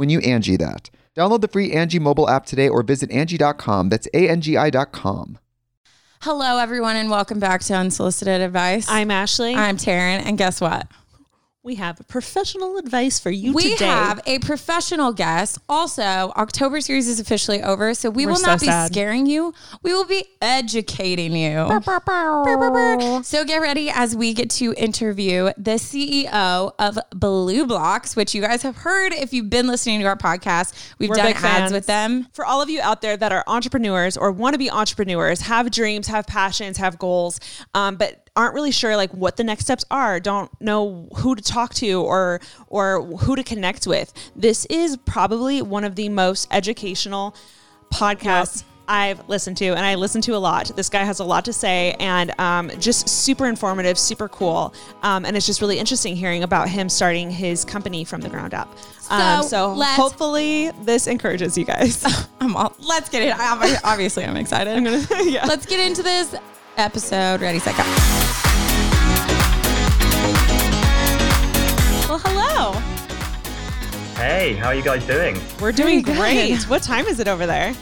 when you Angie that. Download the free Angie mobile app today or visit Angie.com. That's A-N-G-I dot com. Hello, everyone, and welcome back to Unsolicited Advice. I'm Ashley. I'm Taryn, and guess what? We have professional advice for you we today. have a professional guest. Also, October series is officially over, so we We're will so not be sad. scaring you. We will be educating you. So get ready as we get to interview the CEO of BLUblox, which you guys have heard if you've been listening to our podcast. We've We're done big ads fans. with them. For all of you out there that are entrepreneurs or want to be entrepreneurs, have dreams, have passions, have goals, um, but aren't really sure like what the next steps are, don't know who to talk to or or who to connect with. This is probably one of the most educational podcasts. I've listened to, and I listen to a lot. This guy has a lot to say, and um, just super informative, super cool, um, and it's just really interesting hearing about him starting his company from the ground up. Um, So, so hopefully this encourages you guys. I'm all, let's get it. I- Obviously, I'm excited. I'm gonna, yeah. Let's get into this episode. Ready, set, go. Well, hello. Hey, how are you guys doing? We're doing Doing good. great. What time is it over there?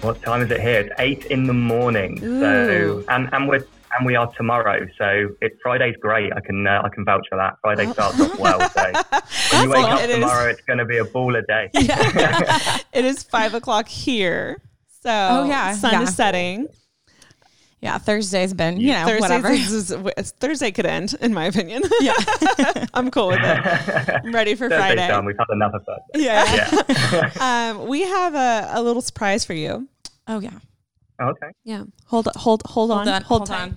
What time is it here? It's eight in the morning. So, and and we're and we are tomorrow. So, it Friday's great. I can uh, I can vouch for that. Friday starts off well. So, when you wake Well, up it is. tomorrow, it's going to be a baller day. It is five o'clock here. So Oh, yeah, sun yeah. is setting. Yeah, Thursday's been, you know, Thursday, whatever. is- is- Thursday could end, in my opinion. Yeah, I'm cool with it. I'm ready for Thursday's Friday. done. We've had enough of that. Yeah. Yeah. um, we have a, a little surprise for you. Oh, yeah. okay. Yeah. Hold hold hold on. Hold on. Hold, Hold tight. on.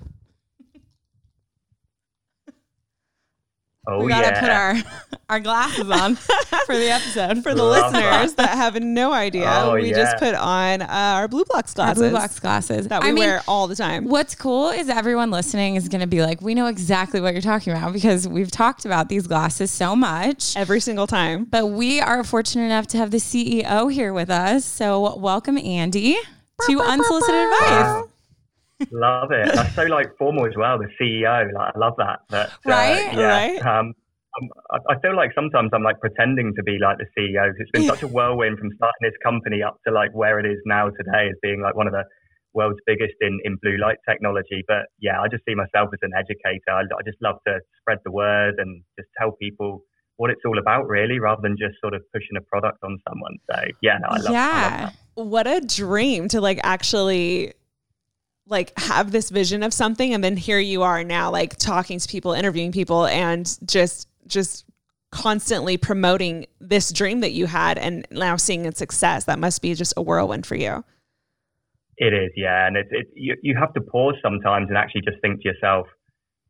Oh we gotta yeah. put our our glasses on for the episode. For the Love listeners that have no idea, Oh, we just put on uh, our BLUblox Our glasses. BLUblox glasses that we I mean, wear all the time. What's cool is everyone listening is going to be like, we know exactly what you're talking about because we've talked about these glasses so much. Every single time. But we are fortunate enough to have the CEO here with us. So welcome, Andy, to Unsolicited Advice. Love it. That's so like formal as well. The CEO, like I love that. But, uh, Right? yeah. Right. Um, um, I- I feel like sometimes I'm like pretending to be like the CEO. It's been such a whirlwind from starting this company up to like where it is now today as being like one of the world's biggest in, in blue light technology. But yeah, I just see myself as an educator. I, I just love to spread the word and just tell people what it's all about, really, rather than just sort of pushing a product on someone. So yeah, no, I love, I love yeah. that. what a dream to like actually like have this vision of something and then here you are now like talking to people interviewing people and just just constantly promoting this dream that you had and now seeing its success. That must be just a whirlwind for you. It is, yeah, and it's it, you you have to pause sometimes and actually just think to yourself,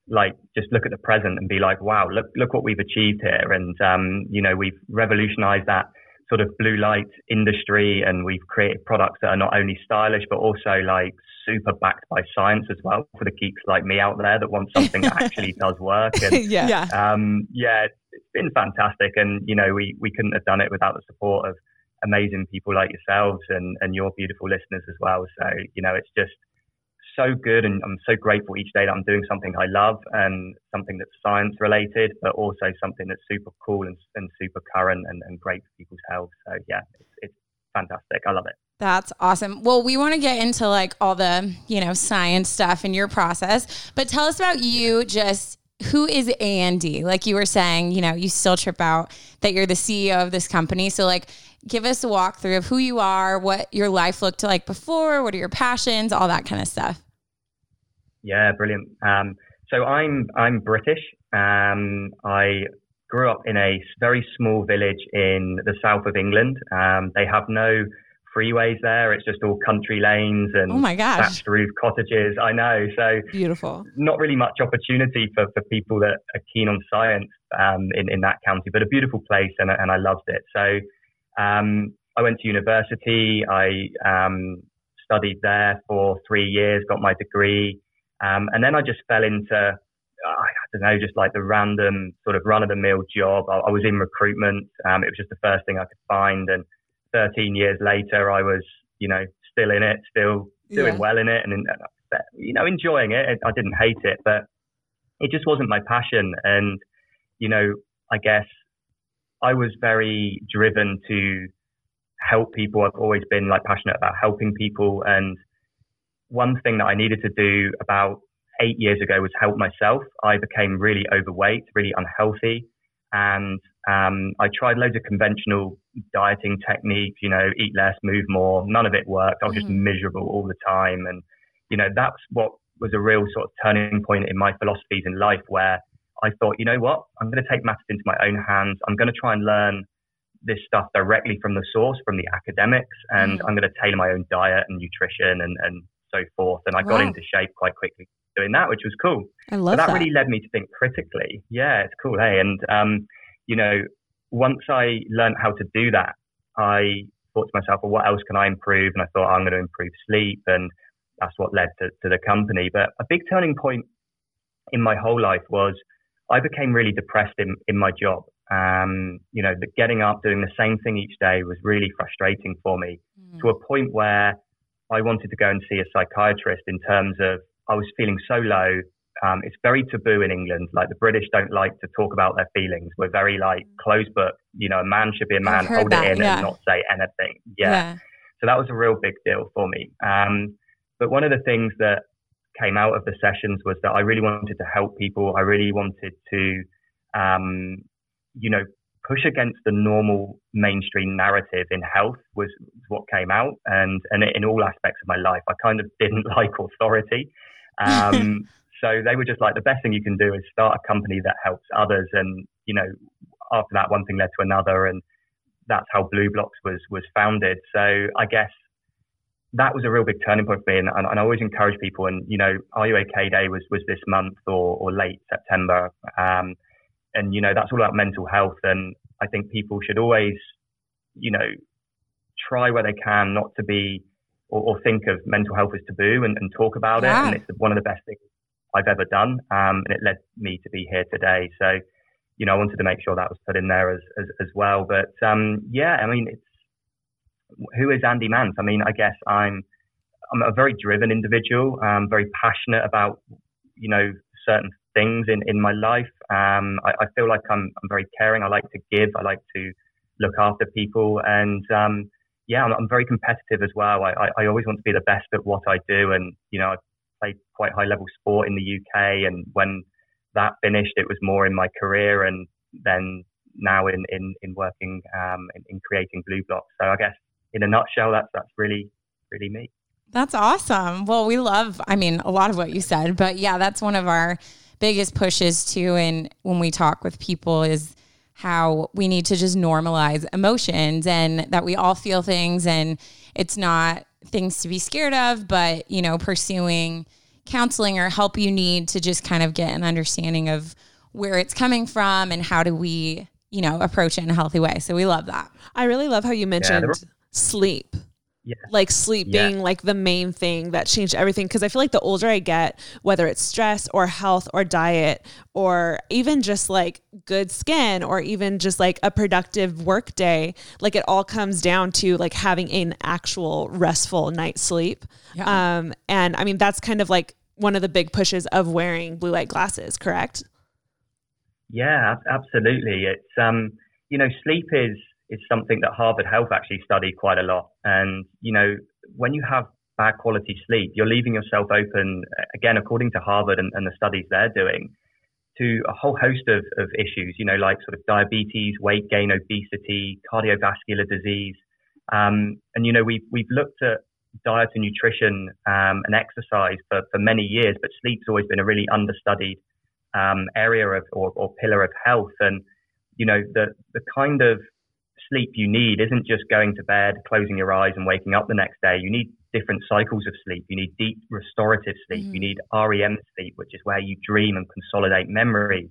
like, just look at the present and be like, wow, look look what we've achieved here, and um, you know, we've revolutionized that sort of blue light industry, and we've created products that are not only stylish but also like super backed by science as well for the geeks like me out there that want something that actually does work. And yeah Yeah. um, yeah, it's, it's been fantastic, and you know, we we couldn't have done it without the support of amazing people like yourselves and, and your beautiful listeners as well. So, you know, it's just so good. And I'm so grateful each day that I'm doing something I love and something that's science related, but also something that's super cool and, and super current and, and great for people's health. So, yeah, it's, it's fantastic. I love it. That's awesome. Well, we want to get into like all the, you know, science stuff in your process, but tell us about you just who is Andy? Like you were saying, you know, you still trip out that you're the CEO of this company. So like give us a walkthrough of who you are, what your life looked like before, what are your passions, all that kind of stuff. Yeah, brilliant. Um, so I'm I'm British. Um, I grew up in a very small village in the south of England. Um, they have no freeways there. It's just all country lanes and oh my gosh. thatched roof cottages. I know. So beautiful. Not really much opportunity for, for people that are keen on science um, in, in that county, but a beautiful place and, and I loved it. So um, I went to university. I um, studied there for three years, got my degree. Um, and then I just fell into, I don't know, just like the random sort of run of the mill job. I, I, was in recruitment. Um, it was just the first thing I could find. And 13 years later, I was, you know, still in it, still doing yeah. well in it, and you know, enjoying it. I didn't hate it, but it just wasn't my passion. And you know, I guess I was very driven to help people. I've always been like passionate about helping people, and one thing that I needed to do about eight years ago was help myself. I became really overweight, really unhealthy, and um, I tried loads of conventional dieting techniques, you know, eat less, move more. None of it worked. I was just mm. miserable all the time. And, you know, that's what was a real sort of turning point in my philosophies in life where I thought, you know what, I'm going to take matters into my own hands. I'm going to try and learn this stuff directly from the source, from the academics, and mm. I'm going to tailor my own diet and nutrition and, and so forth. And I wow. got into shape quite quickly doing that, which was cool. I love that. That really led me to think critically. Yeah, it's cool. Hey, and um, you know, once I learned how to do that, I thought to myself, well, what else can I improve? And I thought, oh, I'm going to improve sleep. And that's what led to, to the company. But a big turning point in my whole life was I became really depressed in, in my job. Um, you know, the getting up, doing the same thing each day was really frustrating for me mm. to a point where I wanted to go and see a psychiatrist in terms of I was feeling so low. Um, it's very taboo in England. Like the British don't like to talk about their feelings. We're very like closed book. You know, a man should be a man, hold that, it in yeah. and not say anything. Yeah. yeah. So that was a real big deal for me. Um, but one of the things that came out of the sessions was that I really wanted to help people. I really wanted to, um, you know, push against the normal mainstream narrative in health was what came out, and and in all aspects of my life, I kind of didn't like authority. Um, so they were just like, the best thing you can do is start a company that helps others. And, you know, after that, one thing led to another. And that's how BLUblox was, was founded. So I guess that was a real big turning point for me. And, and, and I always encourage people. And, you know, OK Day was, was this month or, or late September. Um, and, you know, that's all about mental health. And I think people should always, you know, try where they can not to be or, or think of mental health as taboo and, and talk about yeah. it. And it's one of the best things I've ever done. Um, and it led me to be here today. So, you know, I wanted to make sure that was put in there as, as, as well. But um, yeah, I mean, it's who is Andy Mant? I mean, I guess I'm I'm a very driven individual. I'm very passionate about you know certain things in, in my life. Um, I, I, feel like I'm I'm very caring. I like to give. I like to look after people, and um, yeah, I'm, I'm, very competitive as well. I, I, I always want to be the best at what I do, and you know, I played quite high level sport in the UK. And when that finished, it was more in my career and then now in, in, in working um, in, in creating BLUblox. So I guess in a nutshell, that's, that's really, really me. That's awesome. Well, we love, I mean, a lot of what you said, but yeah, that's one of our biggest pushes too. And when we talk with people is how we need to just normalize emotions and that we all feel things and it's not things to be scared of, but you know, pursuing counseling or help you need to just kind of get an understanding of where it's coming from and how do we, you know, approach it in a healthy way. So we love that. I really love how you mentioned yeah, sleep. Yeah. like sleep yeah. being like the main thing that changed everything because i feel like the older i get whether it's stress or health or diet or even just like good skin or even just like a productive work day like it all comes down to like having an actual restful night's sleep yeah. um and i mean that's kind of like one of the big pushes of wearing blue light glasses correct yeah absolutely it's um you know sleep is is something that Harvard Health actually studied quite a lot. And, you know, when you have bad quality sleep, you're leaving yourself open, again, according to Harvard and, and the studies they're doing, to a whole host of, of issues, you know, like sort of diabetes, weight gain, obesity, cardiovascular disease. Um, and, you know, we've, we've looked at diet and nutrition um, and exercise for, for many years, but sleep's always been a really understudied um, area of, or, or pillar of health. And, you know, the, the kind of sleep you need isn't just going to bed, closing your eyes, and waking up the next day. You need different cycles of sleep. You need deep restorative sleep. Mm-hmm. You need REM sleep, which is where you dream and consolidate memories.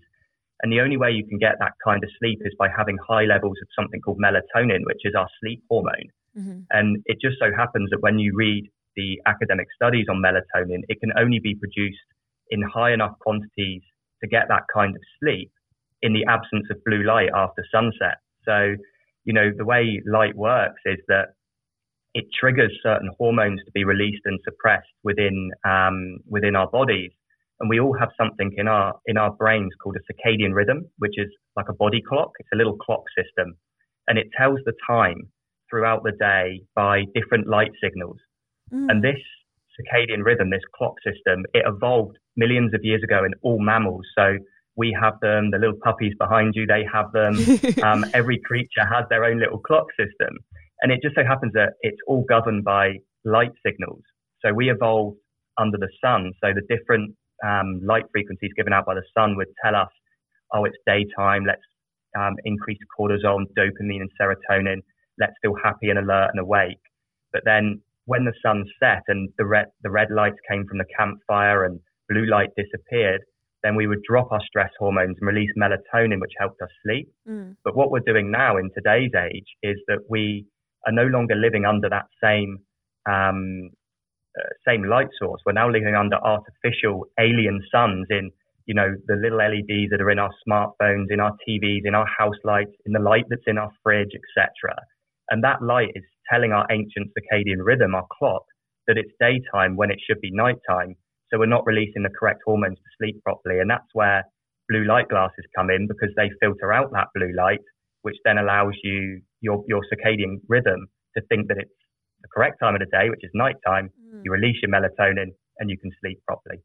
And the only way you can get that kind of sleep is by having high levels of something called melatonin, which is our sleep hormone. Mm-hmm. And it just so happens that when you read the academic studies on melatonin, it can only be produced in high enough quantities to get that kind of sleep in the absence of blue light after sunset. So you know, the way light works is that it triggers certain hormones to be released and suppressed within um, within our bodies, and we all have something in our in our brains called a circadian rhythm, which is like a body clock. It's a little clock system, and it tells the time throughout the day by different light signals. Mm. And this circadian rhythm, this clock system, it evolved millions of years ago in all mammals. So we have them. The little puppies behind you, they have them. um, every creature has their own little clock system. And it just so happens that it's all governed by light signals. So we evolved under the sun. So the different um, light frequencies given out by the sun would tell us, oh, it's daytime. Let's um, increase cortisol, dopamine, and serotonin. Let's feel happy and alert and awake. But then when the sun set and the red, the red lights came from the campfire and blue light disappeared, then we would drop our stress hormones and release melatonin, which helped us sleep. Mm. But what we're doing now in today's age is that we are no longer living under that same um, uh, same light source. We're now living under artificial alien suns in you know the little LEDs that are in our smartphones, in our TVs, in our house lights, in the light that's in our fridge, etc. And that light is telling our ancient circadian rhythm, our clock, that it's daytime when it should be nighttime so we're not releasing the correct hormones to sleep properly. And that's where blue light glasses come in because they filter out that blue light, which then allows you your, your circadian rhythm to think that it's the correct time of the day, which is nighttime. Mm. You release your melatonin and you can sleep properly.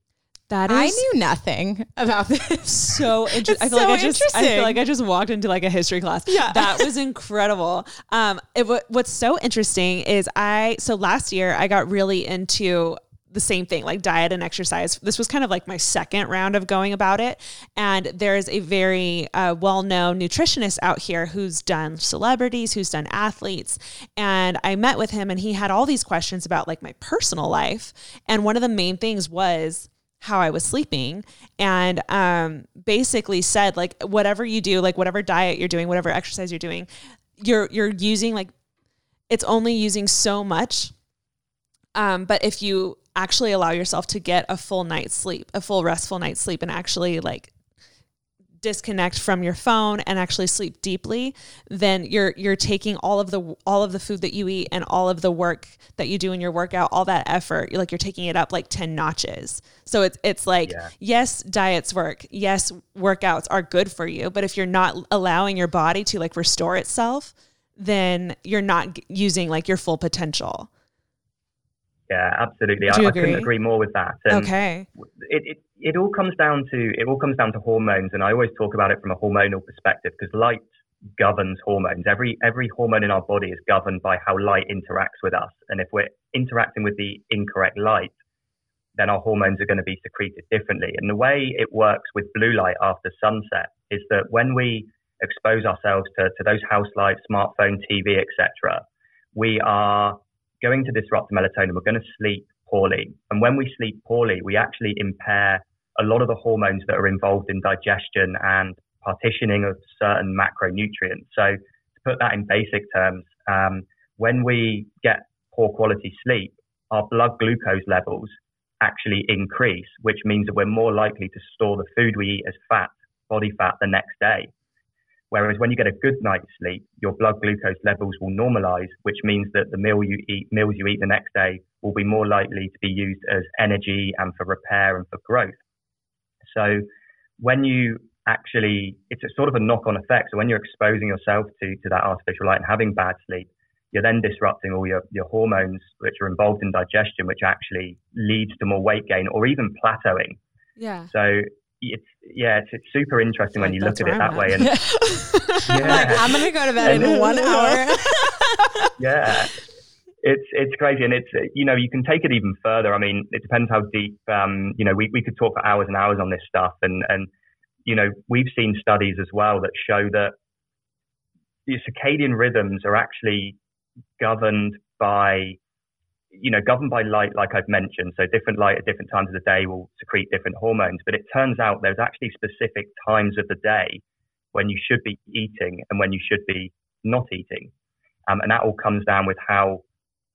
That is I knew nothing about this. So interesting. I feel so like I just I feel like I just walked into like a history class. Yeah. That was incredible. Um it, what's so interesting is I so last year I got really into the same thing, like diet and exercise. This was kind of like my second round of going about it. And there's a very uh, well known nutritionist out here who's done celebrities, who's done athletes. And I met with him and he had all these questions about like my personal life. And one of the main things was, how I was sleeping and um, basically said like whatever you do like whatever diet you're doing whatever exercise you're doing you're you're using like it's only using so much um, but if you actually allow yourself to get a full night's sleep, a full restful night's sleep, and actually like disconnect from your phone and actually sleep deeply, then you're you're taking all of the all of the food that you eat and all of the work that you do in your workout, all that effort, you're like you're taking it up like 10 notches. So it's it's like yeah. yes, diets work. Yes, workouts are good for you, but if you're not allowing your body to like restore itself, then you're not using like your full potential. Yeah, absolutely. I, I, couldn't agree more with that. And okay. It, it it all comes down to it all comes down to hormones, and I always talk about it from a hormonal perspective because light governs hormones. Every every hormone in our body is governed by how light interacts with us, and if we're interacting with the incorrect light, then our hormones are going to be secreted differently. And the way it works with blue light after sunset is that when we expose ourselves to, to those house lights, smartphone, TV, etc., we are going to disrupt melatonin. We're going to sleep poorly. And when we sleep poorly, we actually impair a lot of the hormones that are involved in digestion and partitioning of certain macronutrients. So to put that in basic terms, um, when we get poor quality sleep, our blood glucose levels actually increase, which means that we're more likely to store the food we eat as fat, body fat, the next day. Whereas when you get a good night's sleep, your blood glucose levels will normalize, which means that the meal you eat, meals you eat the next day will be more likely to be used as energy and for repair and for growth. So when you actually, it's a sort of a knock on effect. So when you're exposing yourself to, to that artificial light and having bad sleep, you're then disrupting all your, your hormones, which are involved in digestion, which actually leads to more weight gain or even plateauing. Yeah. So it's yeah, it's, it's super interesting when you look at it that way. And yeah. like, I'm gonna go to bed in one hour. yeah, it's it's crazy, and it's you know you can take it even further. I mean, it depends how deep. Um, you know, we we could talk for hours and hours on this stuff, and and you know we've seen studies as well that show that the circadian rhythms are actually governed by you know, governed by light, like I've mentioned. So different light at different times of the day will secrete different hormones. But it turns out there's actually specific times of the day when you should be eating and when you should be not eating. Um, and that all comes down with how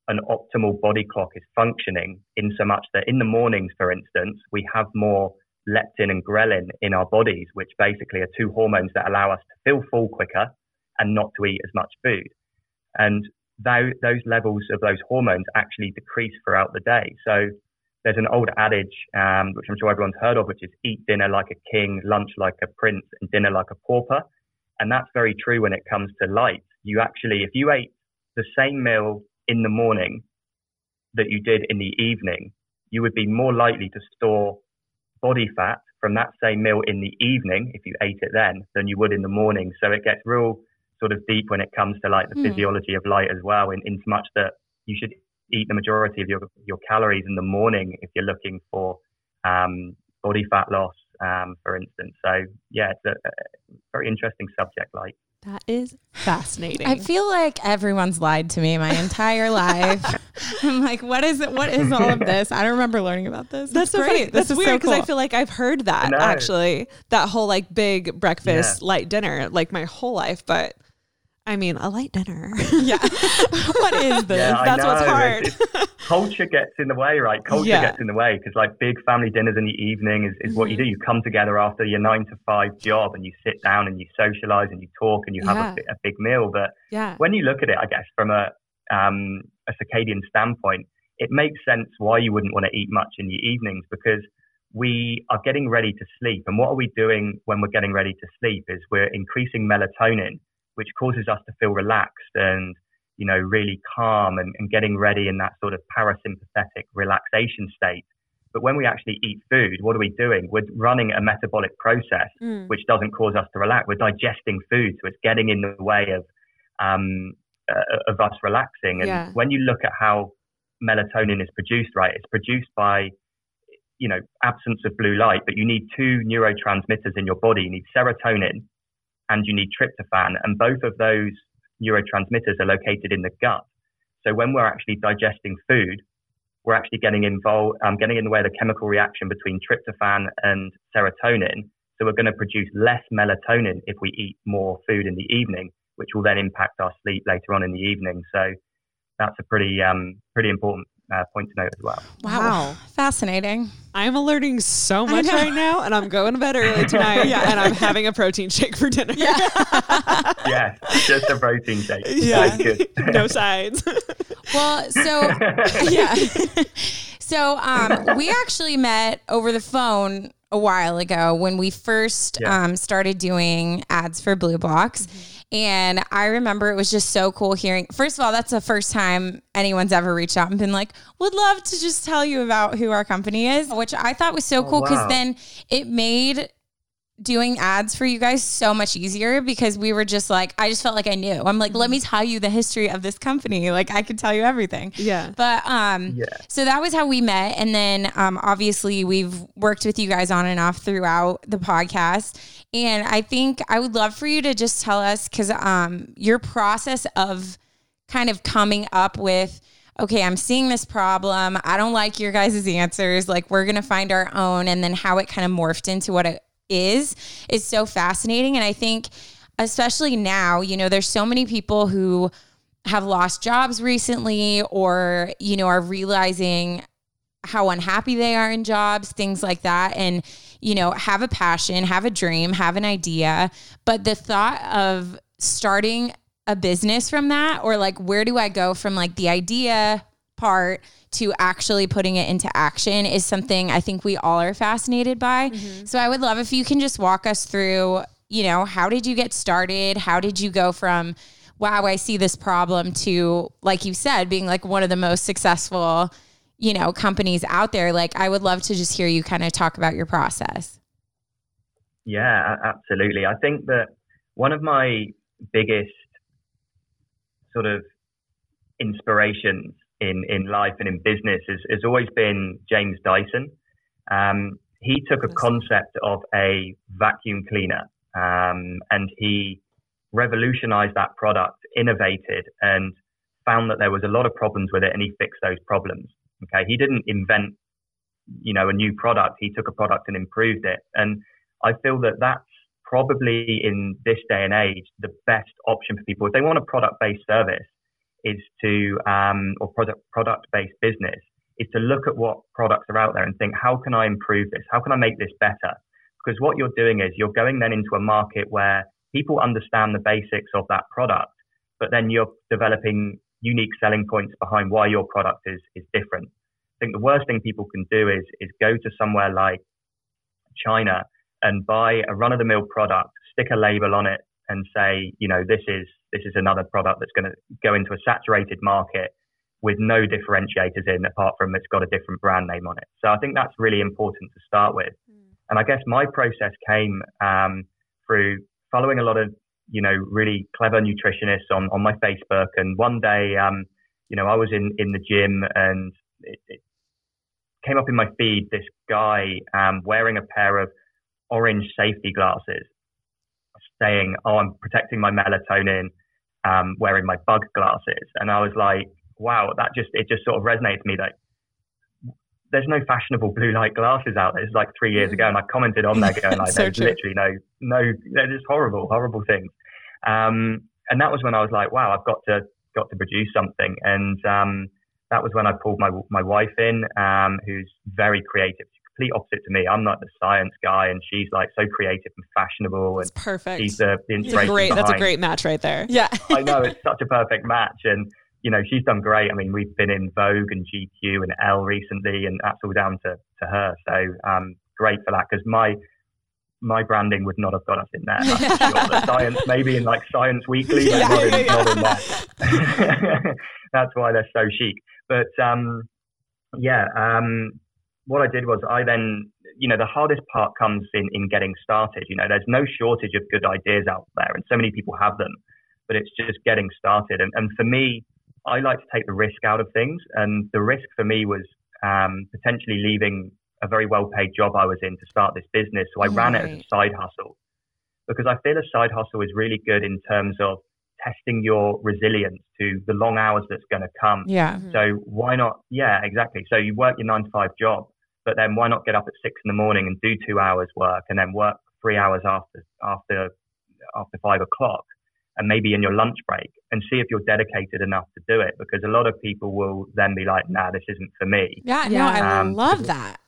an optimal body clock is functioning in so much that in the mornings, for instance, we have more leptin and ghrelin in our bodies, which basically are two hormones that allow us to feel full quicker and not to eat as much food. And those, levels of those hormones actually decrease throughout the day. So there's an old adage, um, which I'm sure everyone's heard of, which is eat dinner like a king, lunch like a prince, and dinner like a pauper. And that's very true when it comes to light. You actually, if you ate the same meal in the morning that you did in the evening, you would be more likely to store body fat from that same meal in the evening if you ate it then than you would in the morning. So it gets real sort of deep when it comes to like the mm. physiology of light as well, in, in so much that you should eat the majority of your, your calories in the morning if you're looking for um, body fat loss, um, for instance. So yeah, it's a, a very interesting subject, like. That is fascinating. I feel like everyone's lied to me my entire life. I'm like, what is it? What is all of this? I don't remember learning about this. That's so great. That's weird because so cool. I feel like I've heard that actually. That whole like big breakfast, yeah. light dinner, like my whole life. But I mean, a light dinner. yeah. what is this? Yeah, That's what's hard. culture gets in the way, right? Culture yeah. gets in the way because, like, big family dinners in the evening is, is mm-hmm. what you mm-hmm. do. You come together after your nine to five job and you sit down and you socialize and you talk and you have yeah. a, a, big meal. But yeah. when you look at it, I guess, from a, um, a circadian standpoint, it makes sense why you wouldn't want to eat much in the evenings because we are getting ready to sleep. And what are we doing when we're getting ready to sleep is we're increasing melatonin which causes us to feel relaxed and you know really calm and, and getting ready in that sort of parasympathetic relaxation state but when we actually eat food, what are we doing? We're running a metabolic process mm. which doesn't cause us to relax. We're digesting food, so it's getting in the way of um, uh, of us relaxing. And yeah. when you look at how melatonin is produced, right, it's produced by you know absence of blue light, but you need two neurotransmitters in your body. You need serotonin, and you need tryptophan. And both of those neurotransmitters are located in the gut. So when we're actually digesting food, we're actually getting involved, um, getting in the way of the chemical reaction between tryptophan and serotonin. So we're going to produce less melatonin if we eat more food in the evening, which will then impact our sleep later on in the evening. So that's a pretty, um, pretty important uh, point to note as well. Wow. wow. Fascinating. I'm learning so much right now, and I'm going to bed early tonight, yeah. and I'm having a protein shake for dinner. Yeah, yeah just a protein shake. Yeah, no sides. well, so yeah, so um, we actually met over the phone a while ago when we first yeah. um, started doing ads for BLUblox. Mm-hmm. And I remember it was just so cool hearing. First of all, that's the first time anyone's ever reached out and been like, would love to just tell you about who our company is, which I thought was so oh, cool because wow. then it made doing ads for you guys so much easier because we were just like I just felt like I knew. I'm like, let me mm-hmm. tell you the history of this company. Like I could tell you everything. Yeah. But um yeah. so that was how we met and then um obviously we've worked with you guys on and off throughout the podcast. And I think I would love for you to just tell us cuz um your process of kind of coming up with okay, I'm seeing this problem. I don't like your guys' answers. Like, we're going to find our own. And then how it kind of morphed into what it is is so fascinating and I think especially now, you know, there's so many people who have lost jobs recently or, you know, are realizing how unhappy they are in jobs, things like that. And, you know, have a passion, have a dream, have an idea. But the thought of starting a business from that, or like, where do I go from like the idea part to actually putting it into action is something I think we all are fascinated by. Mm-hmm. So I would love if you can just walk us through, you know, how did you get started? How did you go from, wow, I see this problem to, like you said, being like one of the most successful you know, companies out there. Like, I would love to just hear you kind of talk about your process. Yeah, absolutely. I think that one of my biggest sort of inspirations in, in life and in business has, has always been James Dyson. Um, he took a concept of a vacuum cleaner um, and he revolutionized that product, innovated, and found that there was a lot of problems with it, and he fixed those problems. Okay, he didn't invent, you know, a new product. He took a product and improved it. And I feel that that's probably in this day and age the best option for people if they want a product-based service is to um, or product product-based business is to look at what products are out there and think how can I improve this? How can I make this better? Because what you're doing is you're going then into a market where people understand the basics of that product, but then you're developing unique selling points behind why your product is, is different. I think the worst thing people can do is, is go to somewhere like China and buy a run of the mill product, stick a label on it and say, you know, this is, this is another product that's going to go into a saturated market with no differentiators in apart from it's got a different brand name on it. So I think that's really important to start with. Mm. And I guess my process came um, through following a lot of you know, really clever nutritionists on, on my Facebook. And one day, um, you know, I was in, in the gym and it, it came up in my feed this guy um, wearing a pair of orange safety glasses saying, Oh, I'm protecting my melatonin, um, wearing my bug glasses. And I was like, wow, that just, it just sort of resonated to me that there's no fashionable blue light glasses out there. It's like three years ago, and I commented on there going like, so there's true. literally no, no, they're just horrible, horrible things. Um, and that was when I was like, wow, I've got to got to produce something. And um, that was when I pulled my my wife in, um, who's very creative, complete opposite to me. I'm not the science guy, and she's like so creative and fashionable. And that's perfect. She's the, the inspiration. Great, that's a great match right there. Yeah, I know it's such a perfect match, and you know she's done great. I mean, we've been in Vogue and GQ and Elle recently, and that's all down to to her. So um, great for that because my my branding would not have got us in there. That's sure. the science, maybe in like Science Weekly, but yeah, not, in, yeah. not in there. that's why they're so chic. But um, yeah, um, what I did was I then, you know, the hardest part comes in in getting started. You know, there's no shortage of good ideas out there, and so many people have them, but it's just getting started. And, and for me, I like to take the risk out of things, and the risk for me was um, potentially leaving a very well paid job I was in to start this business. So I right. ran it as a side hustle because I feel a side hustle is really good in terms of testing your resilience to the long hours that's going to come. Yeah. So why not? Yeah, exactly. So you work your nine to five job, but then why not get up at six in the morning and do two hours work and then work three hours after, after, after five o'clock and maybe in your lunch break and see if you're dedicated enough to do it? Because a lot of people will then be like, nah, this isn't for me. Yeah, no, I um, love that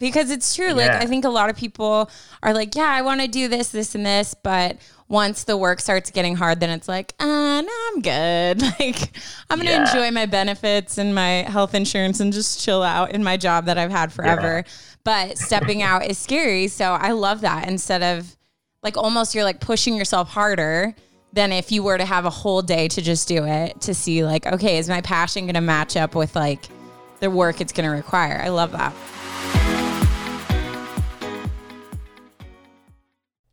because it's true. Like, I think a lot of people are like, yeah, I want to do this, this, and this. But once the work starts getting hard, then it's like, uh, no, I'm good. Like, I'm going to yeah. enjoy my benefits and my health insurance and just chill out in my job that I've had forever. Yeah. But stepping out is scary. So I love that instead of like almost you're like pushing yourself harder than if you were to have a whole day to just do it to see, like, okay, is my passion going to match up with like the work it's going to require? I love that.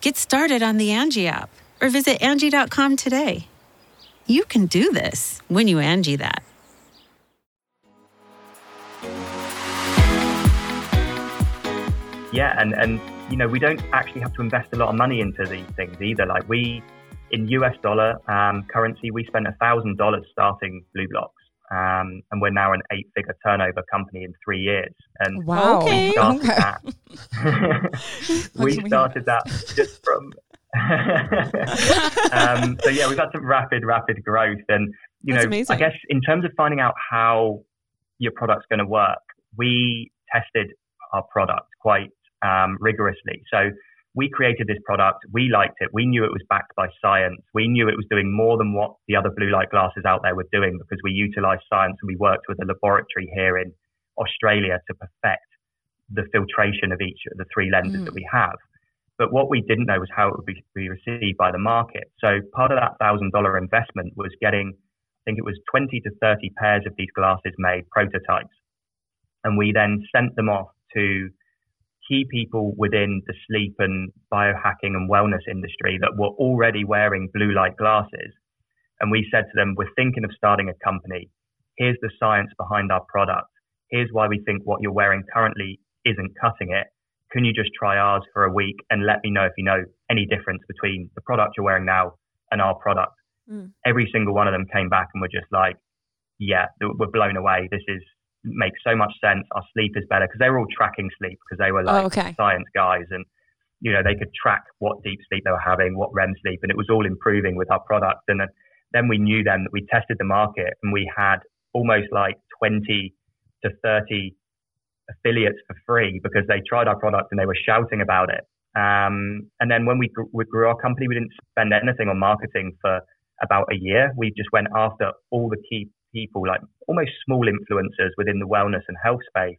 Get started on the Angie app or visit Angie.com today. You can do this when you Angie that. yeah and and you know we don't actually have to invest a lot of money into these things either like we in us dollar um, currency we spent a thousand dollars starting BLUblox um, and we're now an eight figure turnover company in three years and Wow. we started Okay. that we we- started that just from um, so yeah we've had some rapid rapid growth and you That's know amazing. i guess in terms of finding out how your product's going to work we tested our product quite um, rigorously so we created this product we liked it we knew it was backed by science we knew it was doing more than what the other blue light glasses out there were doing because we utilized science and we worked with a laboratory here in australia to perfect the filtration of each of the three lenses Mm. that we have but what we didn't know was how it would be, be received by the market. So part of that thousand dollar investment was getting, I think it was 20 to 30 pairs of these glasses made, prototypes. And we then sent them off to key people within the sleep and biohacking and wellness industry that were already wearing blue light glasses. And we said to them, we're thinking of starting a company. Here's the science behind our product. Here's why we think what you're wearing currently isn't cutting it can you just try ours for a week and let me know if you know any difference between the product you're wearing now and our product? Mm. Every single one of them came back and were just like, yeah, we're blown away. This is makes so much sense. Our sleep is better because they were all tracking sleep because they were like Oh, okay. science guys and you know they could track what deep sleep they were having, what REM sleep, and it was all improving with our product. And then, then we knew then that we tested the market and we had almost like 20 to 30 affiliates for free because they tried our product and they were shouting about it. Um, and then when we, gr- we grew our company, we didn't spend anything on marketing for about a year. We just went after all the key people, like almost small influencers within the wellness and health space,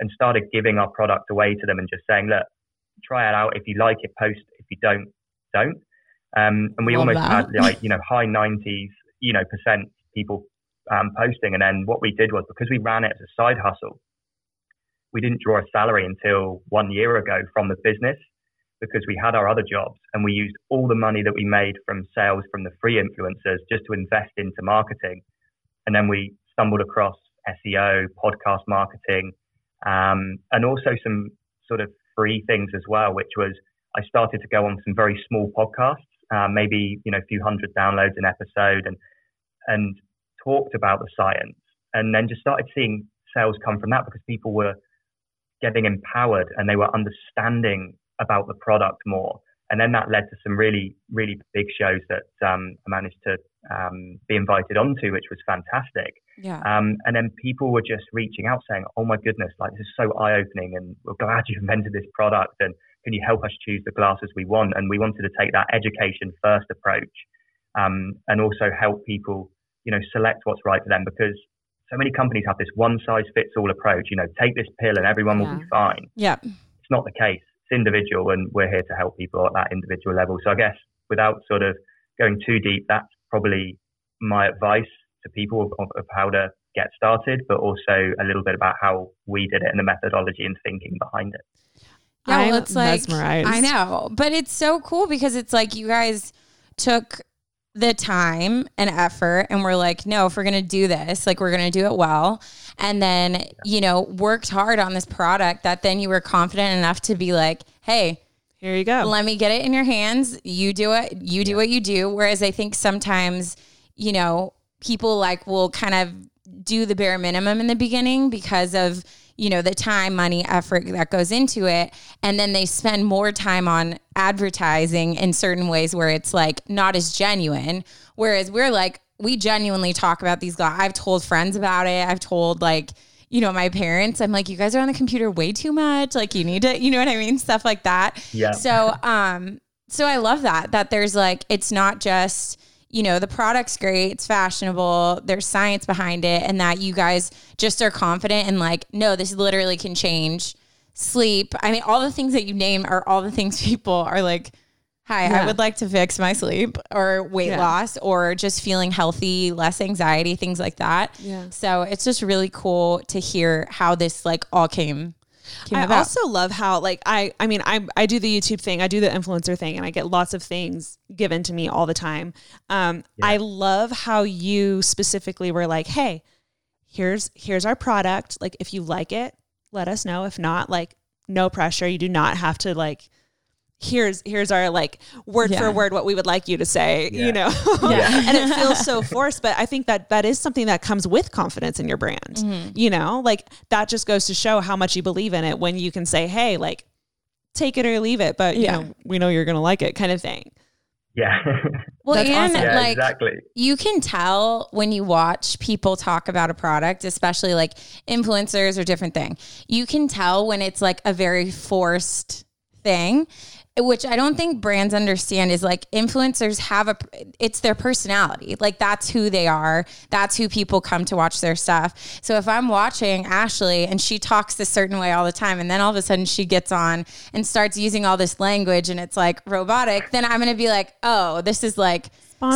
and started giving our product away to them and just saying, look, try it out. If you like it, post. If you don't, don't. Um, and we Love almost that. had like, you know, high 90s, you know, percent people um, posting. And then what we did was because we ran it as a side hustle, we didn't draw a salary until one year ago from the business because we had our other jobs and we used all the money that we made from sales from the free influencers just to invest into marketing. And then we stumbled across SEO, podcast marketing, um, and also some sort of free things as well, which was I started to go on some very small podcasts, uh, maybe you know a few hundred downloads an episode, and and talked about the science, and then just started seeing sales come from that because people were getting empowered and they were understanding about the product more. And then that led to some really, really big shows that um, I managed to um, be invited onto, which was fantastic. Yeah. Um, and then people were just reaching out saying, "Oh my goodness, like this is so eye-opening, and we're glad you invented this product, and can you help us choose the glasses we want?" And we wanted to take that education-first approach, um, and also help people, you know, select what's right for them because so many companies have this one-size-fits-all approach. You know, take this pill and everyone will be fine. yeah. It's not the case. It's individual, and we're here to help people at that individual level. So I guess without sort of going too deep, that's probably my advice to people of, of how to get started, but also a little bit about how we did it and the methodology and thinking behind it. Yeah, well, I'm it's like mesmerized. I know, but it's so cool because it's like you guys took the time and effort and we're like, no, if we're gonna do this, like we're gonna do it well, and then you know worked hard on this product that then you were confident enough to be like, hey, Here you go. let me get it in your hands. You do it. You do what you do. Whereas I think sometimes, you know, people like will kind of do the bare minimum in the beginning because of, you know, the time, money, effort that goes into it. And then they spend more time on advertising in certain ways where it's like not as genuine. Whereas we're like, we genuinely talk about these guys. I've told friends about it. I've told like, you know, my parents, I'm like, you guys are on the computer way too much. Like you need to, you know what I mean? Stuff like that. Yeah. So, um, so I love that, that there's like, it's not just, you know, the product's great, it's fashionable, there's science behind it, and that you guys just are confident and like, no, this literally can change sleep. I mean, all the things that you name are all the things people are like, hi, I would like to fix my sleep or weight Yeah. loss or just feeling healthy, less anxiety, things like that. Yeah. So it's just really cool to hear how this like all came. I about. also love how like I I mean I I do the YouTube thing, I do the influencer thing and I get lots of things given to me all the time. Um I love how you specifically were like, "Hey, here's here's our product. Like if you like it, let us know. If not, like no pressure. You do not have to like here's here's our like word for word what we would like you to say, Yeah. you know. Yeah. and it feels so forced, but I think that that is something that comes with confidence in your brand. Mm-hmm. You know, like that just goes to show how much you believe in it when you can say, "Hey, like take it or leave it, but you Yeah. know, we know you're going to like it," kind of thing. Yeah. Well, That's and awesome. yeah, like exactly. you can tell when you watch people talk about a product, especially like influencers or different thing. You can tell when it's like a very forced thing, which I don't think brands understand is like influencers have a it's their personality. Like that's who they are. That's who people come to watch their stuff. So if I'm watching Ashley and she talks a certain way all the time and then all of a sudden she gets on and starts using all this language and it's like robotic, then I'm going to be like, "Oh, this is like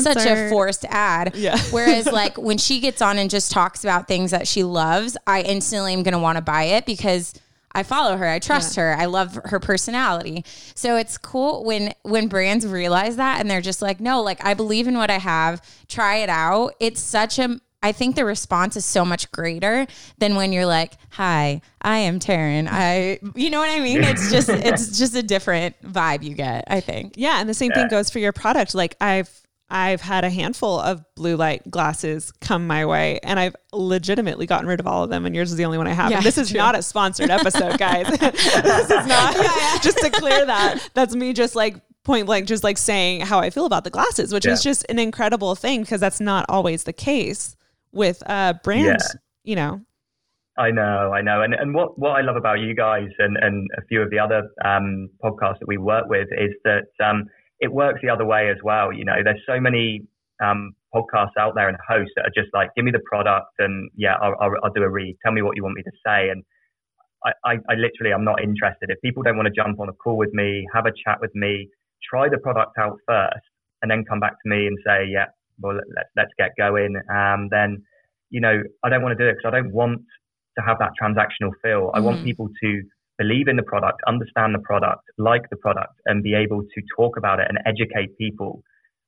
such a forced ad. Yeah. Whereas like when she gets on and just talks about things that she loves, I instantly am going to want to buy it because I follow her. I trust her. I love her personality. So it's cool when when brands realize that and they're just like, "No, like I believe in what I have. Try it out." It's such a I think the response is so much greater than when you're like, "Hi, I am Taryn." I you know what I mean? It's just it's just a different vibe you get, I think. Yeah, and the same thing goes for your product. Like I've I've had a handful of blue light glasses come my way, and I've legitimately gotten rid of all of them. And yours is the only one I have. Yeah, and this is true. not a sponsored episode, guys. this is not. yeah, Just to clear that, that's me just like point blank, just like saying how I feel about the glasses, which is just an incredible thing because that's not always the case with uh brands. Yeah. You know, I know, I know. And and what, what I love about you guys and, and a few of the other um, podcasts that we work with is that um, it works the other way as well. You know, there's so many um, podcasts out there and hosts that are just like, give me the product and yeah, I'll, I'll, I'll do a read. Tell me what you want me to say. And I, I, I literally, I'm not interested. If people don't want to jump on a call with me, have a chat with me, try the product out first and then come back to me and say, yeah, well, let, let's get going. Um, then, you know, I don't want to do it because I don't want to have that transactional feel. I want Mhm. people to believe in the product, understand the product, like the product, and be able to talk about it and educate people.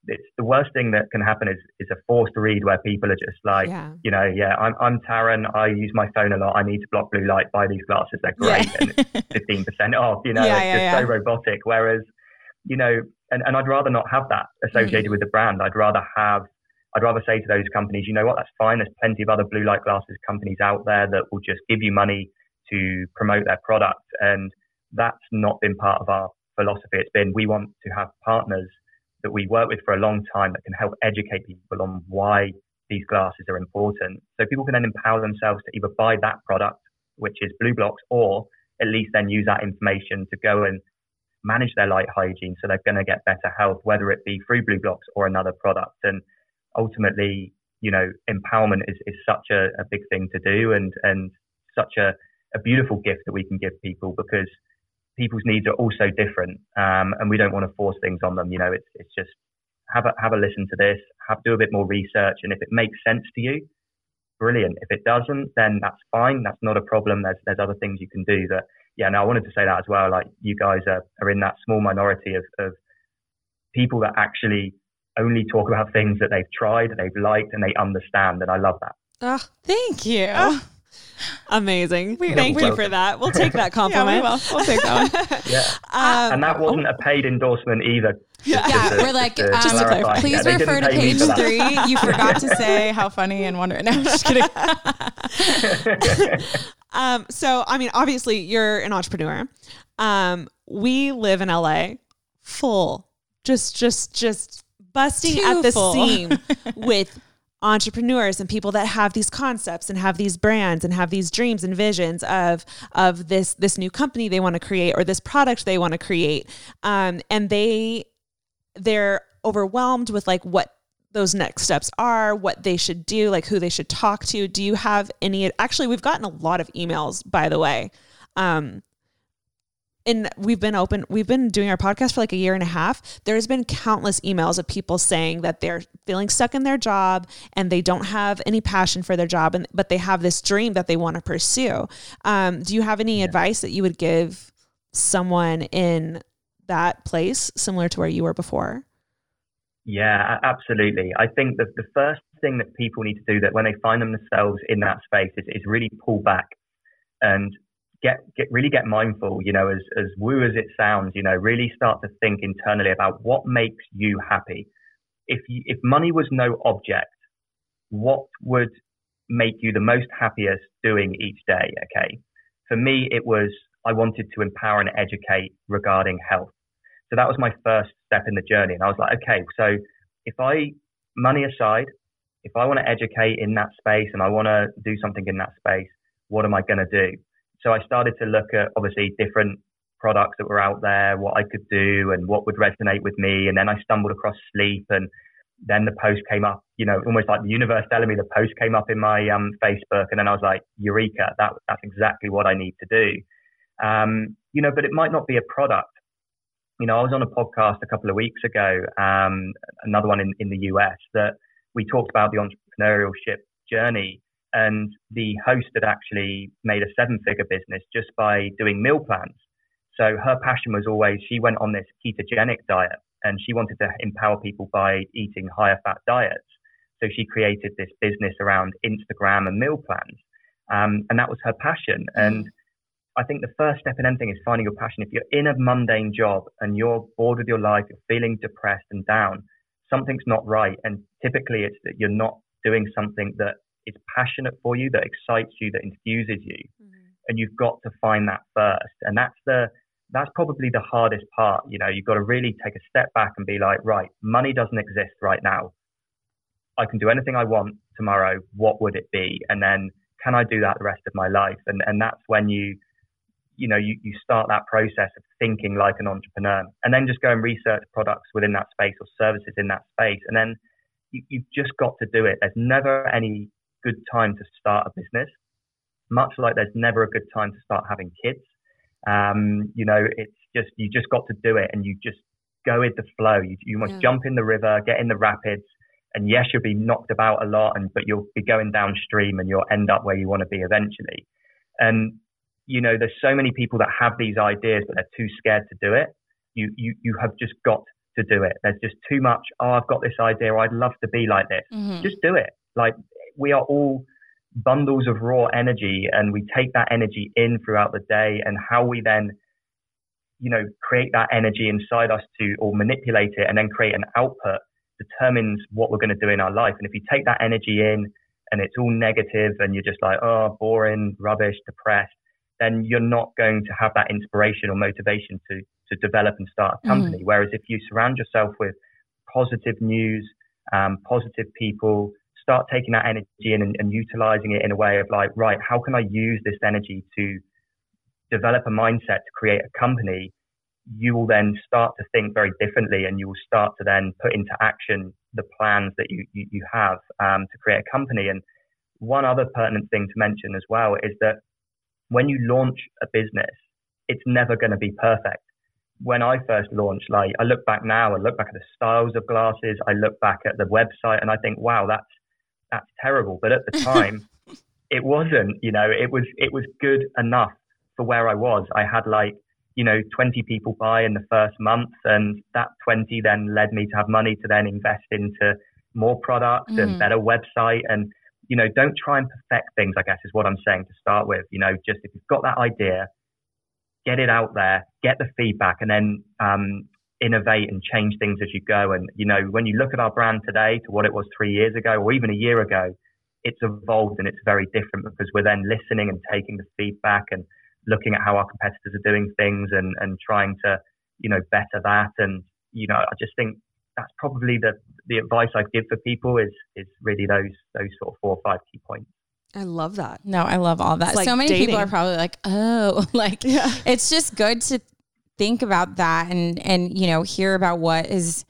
It's the worst thing that can happen is is a forced read where people are just like, Yeah. you know, yeah, I'm I'm Taryn. I use my phone a lot. I need to block blue light. Buy these glasses. They're great, and fifteen percent off. You know, Yeah, it's yeah, just yeah. so robotic. Whereas, you know, and, and I'd rather not have that associated mm. with the brand. I'd rather have I'd rather say to those companies, you know what, that's fine. There's plenty of other blue light glasses companies out there that will just give you money to promote their product. And that's not been part of our philosophy. It's been we want to have partners that we work with for a long time that can help educate people on why these glasses are important. So people can then empower themselves to either buy that product, which is BLUblox, or at least then use that information to go and manage their light hygiene so they're going to get better health, whether it be through BLUblox or another product. And ultimately, you know, empowerment is, is such a, a big thing to do and, and such a, a beautiful gift that we can give people because people's needs are also different. Um, and we don't want to force things on them. You know, it's, it's just have a have a listen to this, have do a bit more research, and if it makes sense to you, brilliant. If it doesn't, then that's fine. That's not a problem. There's there's other things you can do. That yeah. Now I wanted to say that as well. Like you guys are are in that small minority of of people that actually only talk about things that they've tried, and they've liked, and they understand. And I love that. Oh, thank you. Oh, amazing. We, Thank you for that. We'll take that compliment. yeah, we will. We'll take that one. yeah. Um, and that wasn't a paid endorsement either. Yeah, yeah to, we're like, um, just to clarify. please yeah, refer to page three. You forgot to say how funny and wonderful. No, I'm just kidding. um, so, I mean, obviously, you're an entrepreneur. Um, we live in LA, full, just, just, just busting Too at the full. seam with entrepreneurs and people that have these concepts and have these brands and have these dreams and visions of of this this new company they want to create or this product they want to create. Um, and they they're overwhelmed with like what those next steps are what they should do like who they should talk to. Do you have any actually we've gotten a lot of emails by the way um, and we've been open we've been doing our podcast for like a year and a half. There's been countless emails of people saying that they're feeling stuck in their job and they don't have any passion for their job and but they have this dream that they want to pursue. Um, do you have any yeah. advice that you would give someone in that place similar to where you were before? Yeah absolutely. I think that the first thing that people need to do that when they find themselves in that space is, is really pull back and get get really get mindful. You know, as as woo as it sounds, you know, really start to think internally about what makes you happy. If you, if money was no object, what would make you the most happiest doing each day? Okay, for me, it was I wanted to empower and educate regarding health. So that was my first step in the journey, and I was like, okay, so if I money aside, if I want to educate in that space and I want to do something in that space, what am I going to do? So I started to look at obviously different products that were out there, what I could do and what would resonate with me. And then I stumbled across sleep and then the post came up, you know, almost like the universe telling me the post came up in my um, Facebook. And then I was like, Eureka, that, that's exactly what I need to do. Um, you know, but it might not be a product. You know, I was on a podcast a couple of weeks ago, um, another one in, in the US that we talked about the entrepreneurship journey and the host had actually made a seven figure business just by doing meal plans. So her passion was always, she went on this ketogenic diet and she wanted to empower people by eating higher fat diets. So she created this business around Instagram and meal plans. Um, and that was her passion. Mm. And I think the first step in anything is finding your passion. If you're in a mundane job and you're bored with your life, you're feeling depressed and down, something's not right. And typically it's that you're not doing something that is passionate for you, that excites you, that infuses you. Mm-hmm. And you've got to find that first. And that's the that's probably the hardest part. You know, you've got to really take a step back and be like, right, money doesn't exist right now. I can do anything I want tomorrow. What would it be? And then can I do that the rest of my life? And and that's when you you know, you, you start that process of thinking like an entrepreneur and then just go and research products within that space or services in that space. And then you, you've just got to do it. There's never any good time to start a business, much like there's never a good time to start having kids. Um, you know, it's just, you just got to do it and you just go with the flow. You, you must yeah. jump in the river, get in the rapids. And yes, you'll be knocked about a lot, and but you'll be going downstream, and you'll end up where you want to be eventually. And you know, there's so many people that have these ideas, but they're too scared to do it. You you you have just got to do it. There's just too much. Oh, I've got this idea. I'd love to be like this. Mm-hmm. Just do it. Like we are all bundles of raw energy and we take that energy in throughout the day and how we then you know create that energy inside us to or manipulate it and then create an output determines what we're going to do in our life and if you take that energy in and it's all negative and you're just like oh boring rubbish depressed then you're not going to have that inspiration or motivation to to develop and start a company mm. whereas if you surround yourself with positive news um, positive people start taking that energy in and, and utilizing it in a way of like, right, how can I use this energy to develop a mindset to create a company? You will then start to think very differently and you will start to then put into action the plans that you, you, you have um, to create a company. And one other pertinent thing to mention as well is that when you launch a business, it's never going to be perfect. when I first launched, like I look back now, I look back at the styles of glasses, I look back at the website, and I think, wow, that's that's terrible. But at the time, it wasn't. You know, it was it was good enough for where I was. I had like you know 20 people buy in the first month, and that 20 then led me to have money to then invest into more products mm. and better website and you know don't try and perfect things i guess is what i'm saying to start with you know just if you've got that idea get it out there get the feedback and then um, innovate and change things as you go and you know when you look at our brand today to what it was three years ago or even a year ago it's evolved and it's very different because we're then listening and taking the feedback and looking at how our competitors are doing things and, and trying to, you know, better that. And, you know, I just think that's probably the, the advice I'd give for people is, is really those, those sort of four or five key points. I love that. No, I love all that. Like so many dating. people are probably like, oh, like yeah. it's just good to think about that and, and, you know, hear about what is,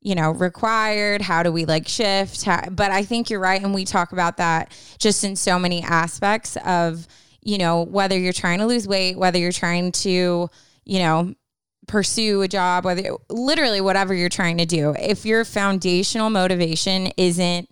you know, required? How do we like shift? How, but I think you're right. And we talk about that just in so many aspects of, you know, whether you're trying to lose weight, whether you're trying to, you know, pursue a job, whether literally whatever you're trying to do. If your foundational motivation isn't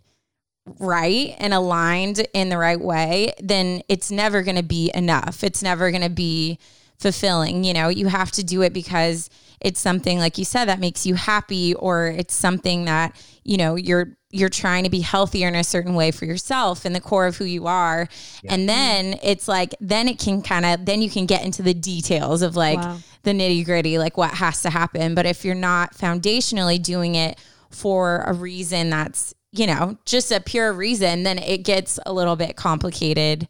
right and aligned in the right way, then it's never going to be enough. It's never going to be fulfilling. You know, you have to do it because it's something like you said that makes you happy or it's something that, you know, you're you're trying to be healthier in a certain way for yourself and the core of who you are. Yeah. And then it's like then it can kind of then you can get into the details of like wow. the nitty-gritty like what has to happen. But if you're not foundationally doing it for a reason that's, you know, just a pure reason, then it gets a little bit complicated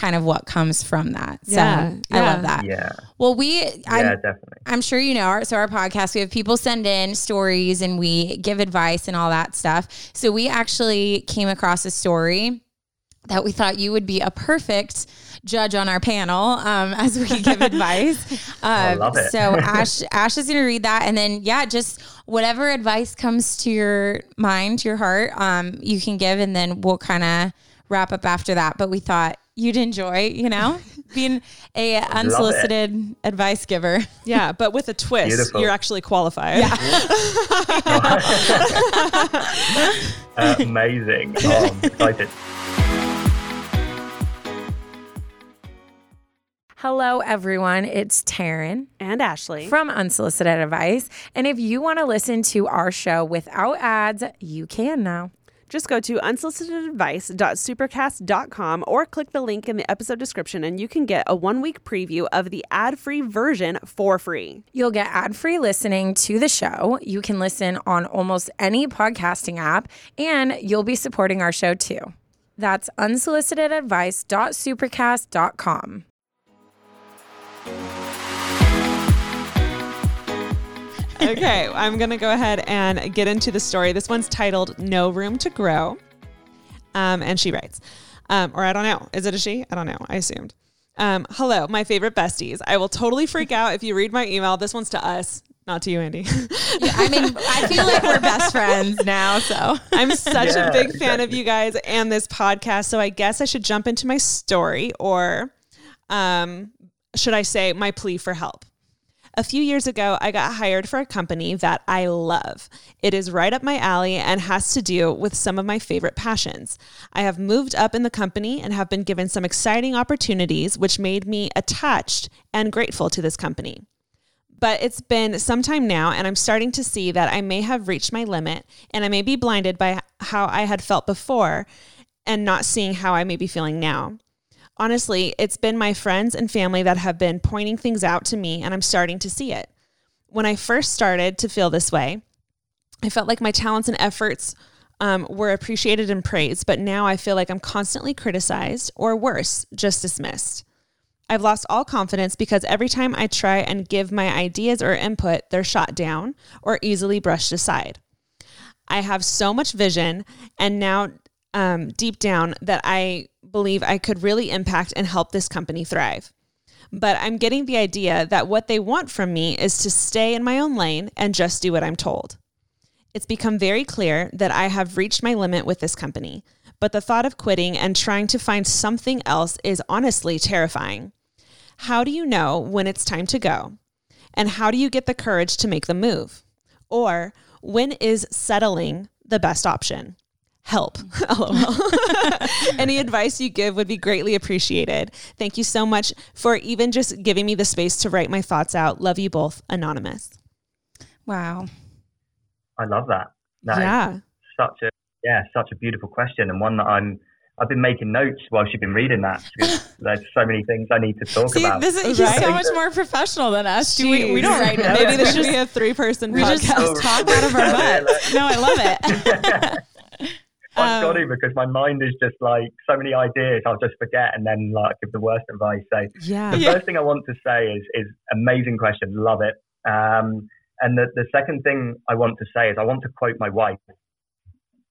kind of what comes from that. So yeah, I love that. Yeah. Well, we, I'm, yeah, definitely. I'm sure you know, our, so our podcast, we have people send in stories and we give advice and all that stuff. So we actually came across a story that we thought you would be a perfect judge on our panel um, as we give advice. I love it. so Ash, Ash is going to read that, and then yeah, just whatever advice comes to your mind, your heart, um, you can give, and then we'll kind of wrap up after that. But we thought you'd enjoy, you know, being a unsolicited advice giver. Yeah, but with a twist, Beautiful. you're actually qualified. Yeah. uh, amazing. Oh, I'm excited. Hello, everyone. It's Taryn and Ashley from Unsolicited Advice. And if you want to listen to our show without ads, you can now. Just go to unsolicitedadvice.supercast.com or click the link in the episode description and you can get a one week preview of the ad free version for free. You'll get ad free listening to the show. You can listen on almost any podcasting app and you'll be supporting our show too. That's unsolicitedadvice.supercast.com. okay, I'm going to go ahead and get into the story. This one's titled No Room to Grow. Um, and she writes, um, or I don't know. Is it a she? I don't know. I assumed. Um, hello, my favorite besties. I will totally freak out if you read my email. This one's to us, not to you, Andy. yeah, I mean, I feel like we're best friends now. So I'm such yeah, a big exactly. fan of you guys and this podcast. So I guess I should jump into my story, or um, should I say my plea for help? A few years ago, I got hired for a company that I love. It is right up my alley and has to do with some of my favorite passions. I have moved up in the company and have been given some exciting opportunities, which made me attached and grateful to this company. But it's been some time now, and I'm starting to see that I may have reached my limit and I may be blinded by how I had felt before and not seeing how I may be feeling now honestly, it's been my friends and family that have been pointing things out to me, and I'm starting to see it. When I first started to feel this way, I felt like my talents and efforts um, were appreciated and praised, but now I feel like I'm constantly criticized or worse, just dismissed. I've lost all confidence because every time I try and give my ideas or input, they're shot down or easily brushed aside. I have so much vision, and now um, deep down that I believe I could really impact and help this company thrive. But I'm getting the idea that what they want from me is to stay in my own lane and just do what I'm told. It's become very clear that I have reached my limit with this company, but the thought of quitting and trying to find something else is honestly terrifying. How do you know when it's time to go? And how do you get the courage to make the move? Or when is settling the best option? Help. LOL. Any advice you give would be greatly appreciated. Thank you so much for even just giving me the space to write my thoughts out. Love you both, Anonymous. Wow. I love that. That is yeah. such a yeah, such a beautiful question and one that I'm I've been making notes while she's been reading that there's so many things I need to talk See, about. this is, he's Right? so much more professional than us. Do we, we don't write Yeah. Maybe this should be a three person We just podcast. talk out of our butts. No, I love it. I've got Um, to because my mind is just like so many ideas. I'll just forget and then like give the worst advice. So yeah. the first thing I want to say is is amazing question, love it. Um, and the the second thing I want to say is I want to quote my wife,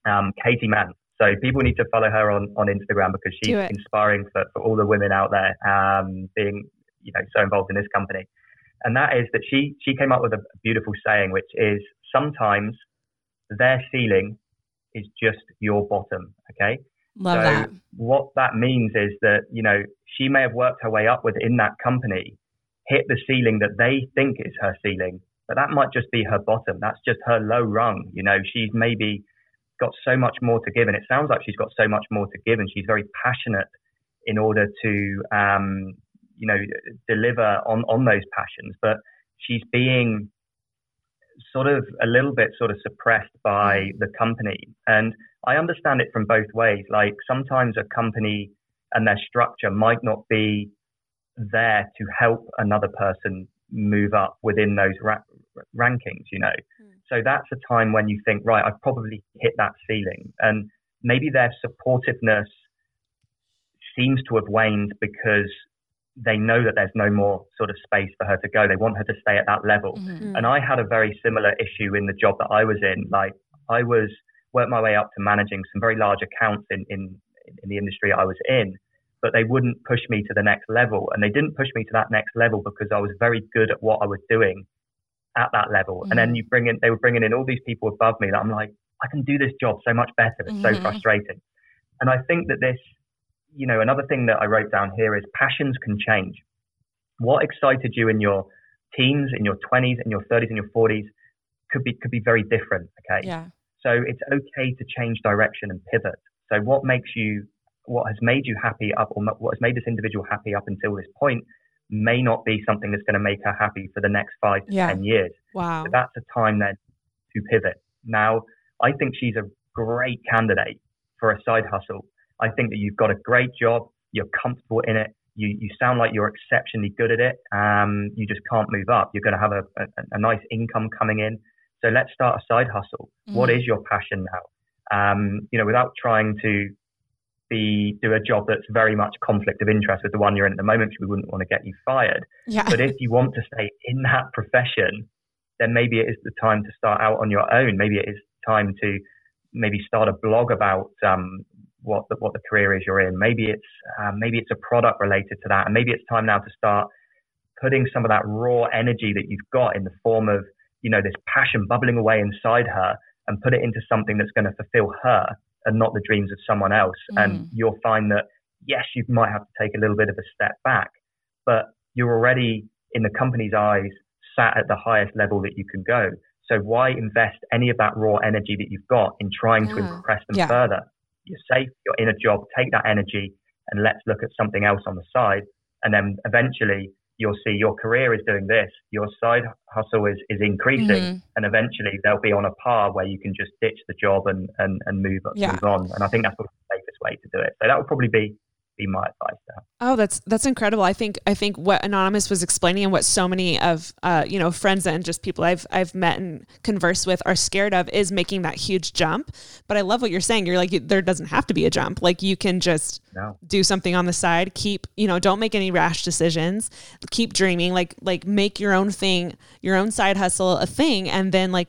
um, Katie Mant. So people need to follow her on on Instagram because she's inspiring for, for all the women out there um, being you know so involved in this company. And that is that she she came up with a beautiful saying, which is sometimes their ceiling is just your bottom. Okay. Love so that. what that means is that, you know, she may have worked her way up within that company, hit the ceiling that they think is her ceiling, but that might just be her bottom. That's just her low rung. You know, she's maybe got so much more to give. And it sounds like she's got so much more to give and she's very passionate in order to, um, you know, deliver on, on those passions. But she's being sort of a little bit sort of suppressed by mm. the company. And I understand it from both ways. Like sometimes a company and their structure might not be there to help another person move up within those ra- rankings, you know. Mm. So that's a time when you think, right, I've probably hit that ceiling. And maybe their supportiveness seems to have waned because they know that there's no more sort of space for her to go. They want her to stay at that level. Mhm. And I had a very similar issue in the job that I was in. Like I was worked my way up to managing some very large accounts in, in, in the industry I was in, but they wouldn't push me to the next level. And they didn't push me to that next level because I was very good at what I was doing at that level. And then you bring in, they were bringing in all these people above me that I'm like, I can do this job so much better. It's so Mhm. frustrating. And I think that this, you know, another thing that I wrote down here is passions can change. What excited you in your teens, in your 20s, in your 30s, in your 40s could be could be very different. Okay. Yeah. So it's okay to change direction and pivot. So what makes you, what has made you happy up, or what has made this individual happy up until this point, may not be something that's going to make her happy for the next five to Yeah. ten years. Wow. So that's a time then to pivot. Now, I think she's a great candidate for a side hustle. I think that you've got a great job, you're comfortable in it, you, you sound like you're exceptionally good at it. Um, you just can't move up. You're going to have a, a, a nice income coming in. So let's start a side hustle. What Mhm. is your passion now? Um, you know, without trying to be do a job that's very much conflict of interest with the one you're in at the moment, we wouldn't want to get you fired. Yeah. But if you want to stay in that profession, then maybe it is the time to start out on your own. Maybe it is time to maybe start a blog about um, what the, what the career is you're in. Maybe it's um, maybe it's a product related to that, and maybe it's time now to start putting some of that raw energy that you've got in the form of you know this passion bubbling away inside her, and put it into something that's going to fulfill her and not the dreams of someone else. And Mhm. you'll find that yes, you might have to take a little bit of a step back, but you're already in the company's eyes sat at the highest level that you can go. So why invest any of that raw energy that you've got in trying to impress them Yeah. further? You're safe, you're in a job, take that energy and let's look at something else on the side. And then eventually you'll see your career is doing this, your side hustle is, is increasing, Mhm. and eventually they'll be on a par where you can just ditch the job and, and, and move, Yeah. move on. And I think that's the safest way to do it. So that would probably be, be my advice there. Oh, that's that's incredible. I think I think what Anonymous was explaining and what so many of uh, you know friends and just people I've I've met and conversed with are scared of is making that huge jump. But I love what you're saying. You're like you- there doesn't have to be a jump. Like you can just No. do something on the side. Keep you know don't make any rash decisions. Keep dreaming. Like like make your own thing, your own side hustle a thing, and then like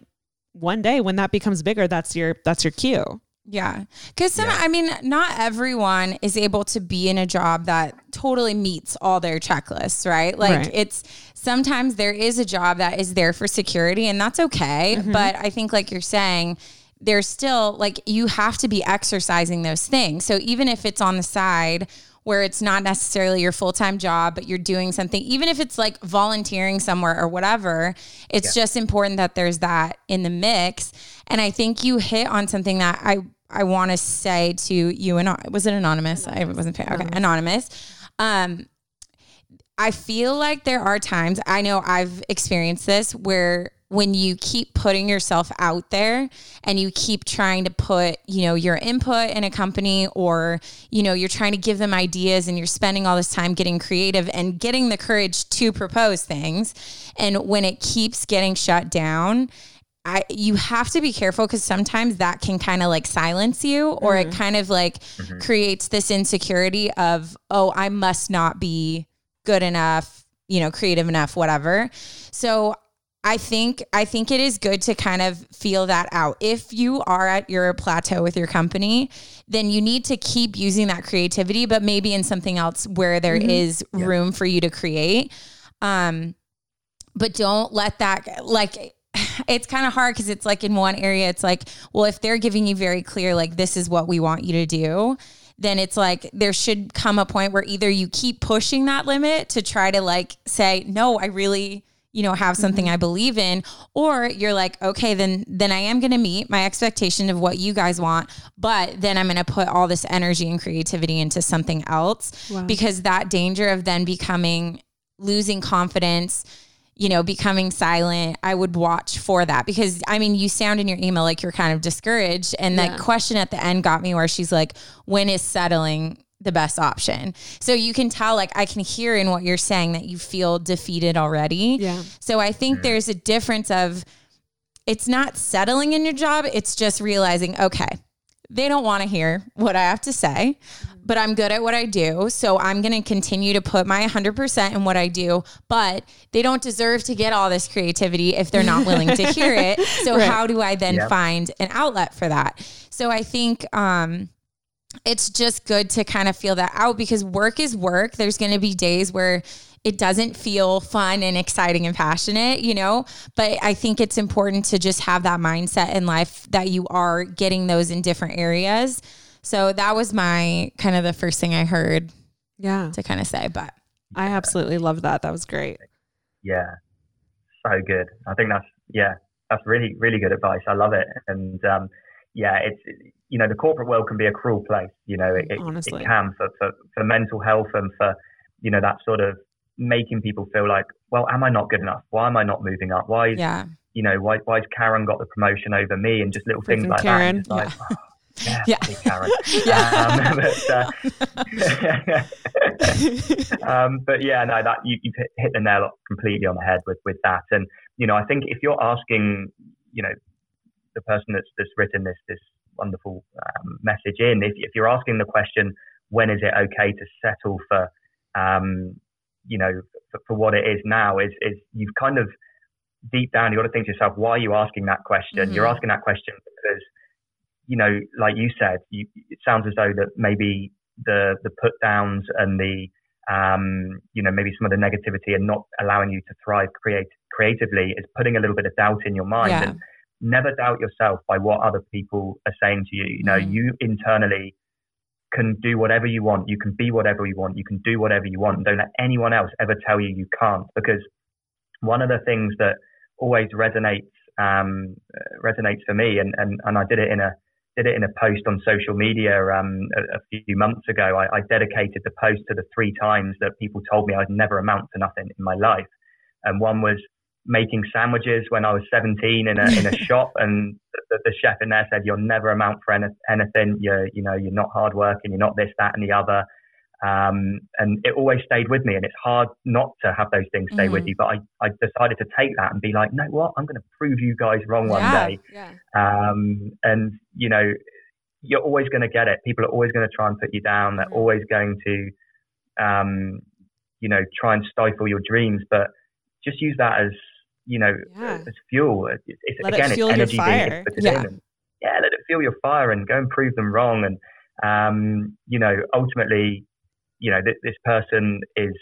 one day when that becomes bigger, that's your that's your cue. Yeah. Because some, I mean, not everyone is able to be in a job that totally meets all their checklists, right? Like Right. it's sometimes there is a job that is there for security and that's okay. Mm-hmm. But I think, like you're saying, there's still like you have to be exercising those things. So even if it's on the side, where it's not necessarily your full time job, but you're doing something, even if it's like volunteering somewhere or whatever, it's yeah. just important that there's that in the mix. And I think you hit on something that I, I want to say to you and was it anonymous? anonymous. I wasn't. Okay, anonymous. Um, I feel like there are times I know I've experienced this where when you keep putting yourself out there and you keep trying to put, you know, your input in a company or, you know, you're trying to give them ideas and you're spending all this time getting creative and getting the courage to propose things. And when it keeps getting shut down, I you have to be careful because sometimes that can kind of like silence you or mm-hmm. it kind of like mm-hmm. creates this insecurity of, oh, I must not be good enough, you know, creative enough, whatever. So I think I think it is good to kind of feel that out. If you are at your plateau with your company, then you need to keep using that creativity, but maybe in something else where there mm-hmm. is yeah. room for you to create. Um, but don't let that like it's kind of hard because it's like in one area, it's like, well, if they're giving you very clear, like this is what we want you to do, then it's like there should come a point where either you keep pushing that limit to try to like say, no, I really you know have something mm-hmm. i believe in or you're like okay then then i am going to meet my expectation of what you guys want but then i'm going to put all this energy and creativity into something else wow. because that danger of then becoming losing confidence you know becoming silent i would watch for that because i mean you sound in your email like you're kind of discouraged and yeah. that question at the end got me where she's like when is settling the best option. So you can tell, like, I can hear in what you're saying that you feel defeated already. Yeah. So I think there's a difference of it's not settling in your job, it's just realizing, okay, they don't want to hear what I have to say, but I'm good at what I do. So I'm going to continue to put my 100% in what I do, but they don't deserve to get all this creativity if they're not willing to hear it. So right. how do I then yep. find an outlet for that? So I think, um, it's just good to kind of feel that out because work is work. There's going to be days where it doesn't feel fun and exciting and passionate, you know, but I think it's important to just have that mindset in life that you are getting those in different areas. So that was my kind of the first thing I heard. Yeah. To kind of say, but I absolutely love that. That was great. Yeah. So good. I think that's, yeah, that's really, really good advice. I love it. And, um, yeah, it's, you know, the corporate world can be a cruel place. You know, it, Honestly. it can for, for, for mental health and for, you know, that sort of making people feel like, well, am I not good enough? Why am I not moving up? Why, is, yeah. you know, why, why's Karen got the promotion over me? And just little Freaking things like Karen. that. Like, yeah. Yeah, yeah. Karen. yeah. Um, but, uh, um, but yeah, no, that you, you've hit, the nail completely on the head with, with that. And, you know, I think if you're asking, you know, the person that's, that's written this, this wonderful um, message in. If, if, you're asking the question, when is it okay to settle for, um, you know, for, for, what it is now, is, is you've kind of deep down, you've got to think to yourself, why are you asking that question? Mm-hmm. You're asking that question because, you know, like you said, you, it sounds as though that maybe the, the put downs and the, um, you know, maybe some of the negativity and not allowing you to thrive create, creatively is putting a little bit of doubt in your mind. Yeah. And never doubt yourself by what other people are saying to you. You know, mm-hmm. you internally can do whatever you want. You can be whatever you want. You can do whatever you want. Don't let anyone else ever tell you you can't. Because one of the things that always resonates um, resonates for me, and, and, and I did it in a did it in a post on social media um, a, a, few months ago. I, I, dedicated the post to the three times that people told me I'd never amount to nothing in my life, and one was making sandwiches when I was 17 in a in a shop, and the, the, chef in there said, "You'll never amount for any, anything. You're you know you're not hardworking. You're not this, that, and the other." Um, and it always stayed with me, and it's hard not to have those things stay mm-hmm. with you. But I, I decided to take that and be like, "No, what? I'm going to prove you guys wrong one yeah, day." Yeah. Um, and you know, you're always going to get it. People are always going to try and put you down. They're mm-hmm. always going to, um, you know, try and stifle your dreams. But just use that as you know, yeah. as fuel. It's, it's again, it it's energy being yeah. yeah, let it fuel your fire and go and prove them wrong. And um, you know, ultimately, you know, th- this person is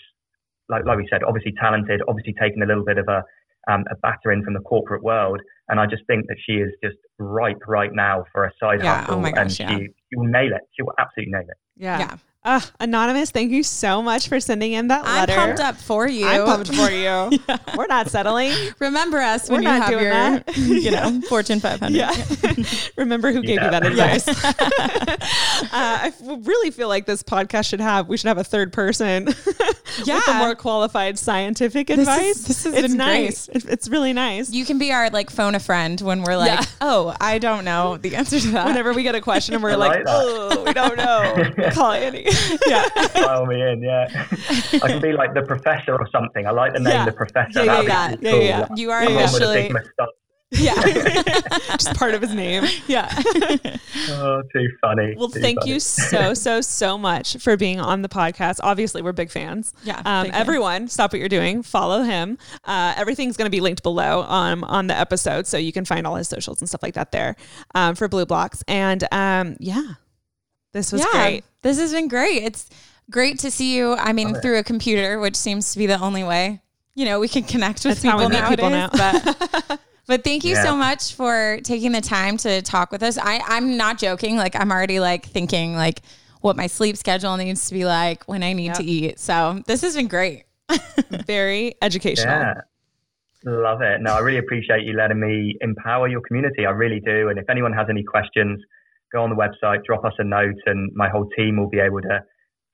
like like we said, obviously talented, obviously taking a little bit of a um, a battering from the corporate world. And I just think that she is just ripe right now for a side yeah. hustle. Oh my gosh, and yeah. she, she will nail it. She will absolutely nail it. Yeah. yeah. Uh, Anonymous, thank you so much for sending in that letter. I'm pumped up for you. I'm pumped for you. We're not settling. Remember us when We're you not have doing your, that. you know, Fortune 500. Yeah. Remember who gave you that advice. uh, I f- really feel like this podcast should have, we should have a third person with Yeah. the more qualified scientific is- advice. this has it's been nice. It- It's really nice. You can be our like phone a friend when we're like, Yeah. oh, I don't know the answer to that. Whenever we get a question and we're I like, like oh, we don't know, call Annie. yeah. File me in, yeah. I can be like the professor or something. I like the name Yeah. the professor. Yeah, yeah, yeah. cool. Yeah, yeah, Like, You are someone with a officially. Yeah. Just part of his name. yeah. Oh, too funny. Well, too thank funny. you so, so, so much for being on the podcast. Obviously, we're big fans. Yeah, Um, big fans. everyone, stop what you're doing. Follow him. Uh, everything's going to be linked below um, on the episode. So you can find all his socials and stuff like that there um, for BLUblox. And um, yeah, this was yeah, great. This has been great. It's great to see you. I mean, through a computer, which seems to be the only way, you know, we can connect with That's how people we meet people nowadays. But, but thank you Yeah. so much for taking the time to talk with us. I, I'm not joking. Like, I'm already like thinking like what my sleep schedule needs to be like when I need to eat. So this has been great. Very educational. Yeah. Love it. No, I really appreciate you letting me empower your community. I really do. And if anyone has any questions, go on the website, drop us a note, and my whole team will be able to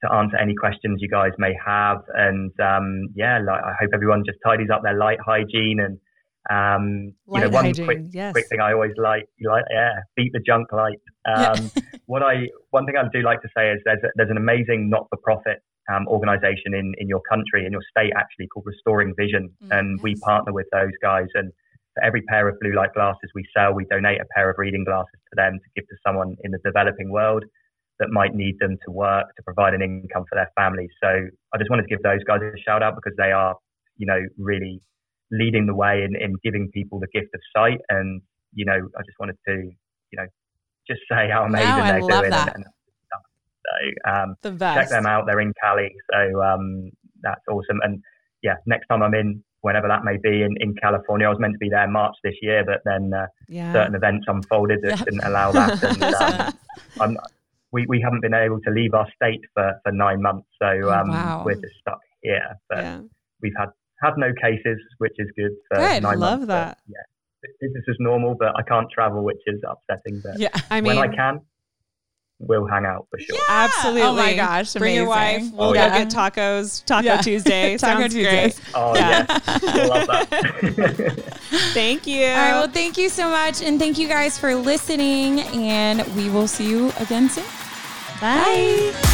to answer any questions you guys may have. And um, yeah, like, I hope everyone just tidies up their light hygiene and um, you know one hygiene, quick yes. quick thing I always like, like yeah, beat the junk light. Um, what I one thing I do like to say is there's a, there's an amazing not for profit um, organization in in your country in your state actually called Restoring Vision, and we partner with those guys and. For every pair of blue light glasses we sell, we donate a pair of reading glasses to them to give to someone in the developing world that might need them to work to provide an income for their families. So I just wanted to give those guys a shout out because they are, you know, really leading the way in, in giving people the gift of sight. And, you know, I just wanted to, you know, just say how amazing I they're doing. that. And, so um, The best. check them out. They're in Cali. So um, that's awesome. And yeah, next time I'm in, whenever that may be in, in California, I was meant to be there in March this year, but then uh, Yeah. certain events unfolded that Yeah. didn't allow that. And, um, I'm, we, we haven't been able to leave our state for, for nine months. So Oh, um, wow. we're just stuck here. But Yeah. we've had, had no cases, which is good for Good. nine Love months. that. But, yeah. Business is normal, but I can't travel, which is upsetting. But Yeah. I mean, when I can, we'll hang out for sure. absolutely. Oh my gosh, Bring your wife. We'll Oh, go yeah. get tacos. Taco Yeah. Tuesday. Taco Tuesday. Oh, Yeah. yeah. I love that. Thank you. All right. Well, thank you so much. And thank you guys for listening. And we will see you again soon. Bye.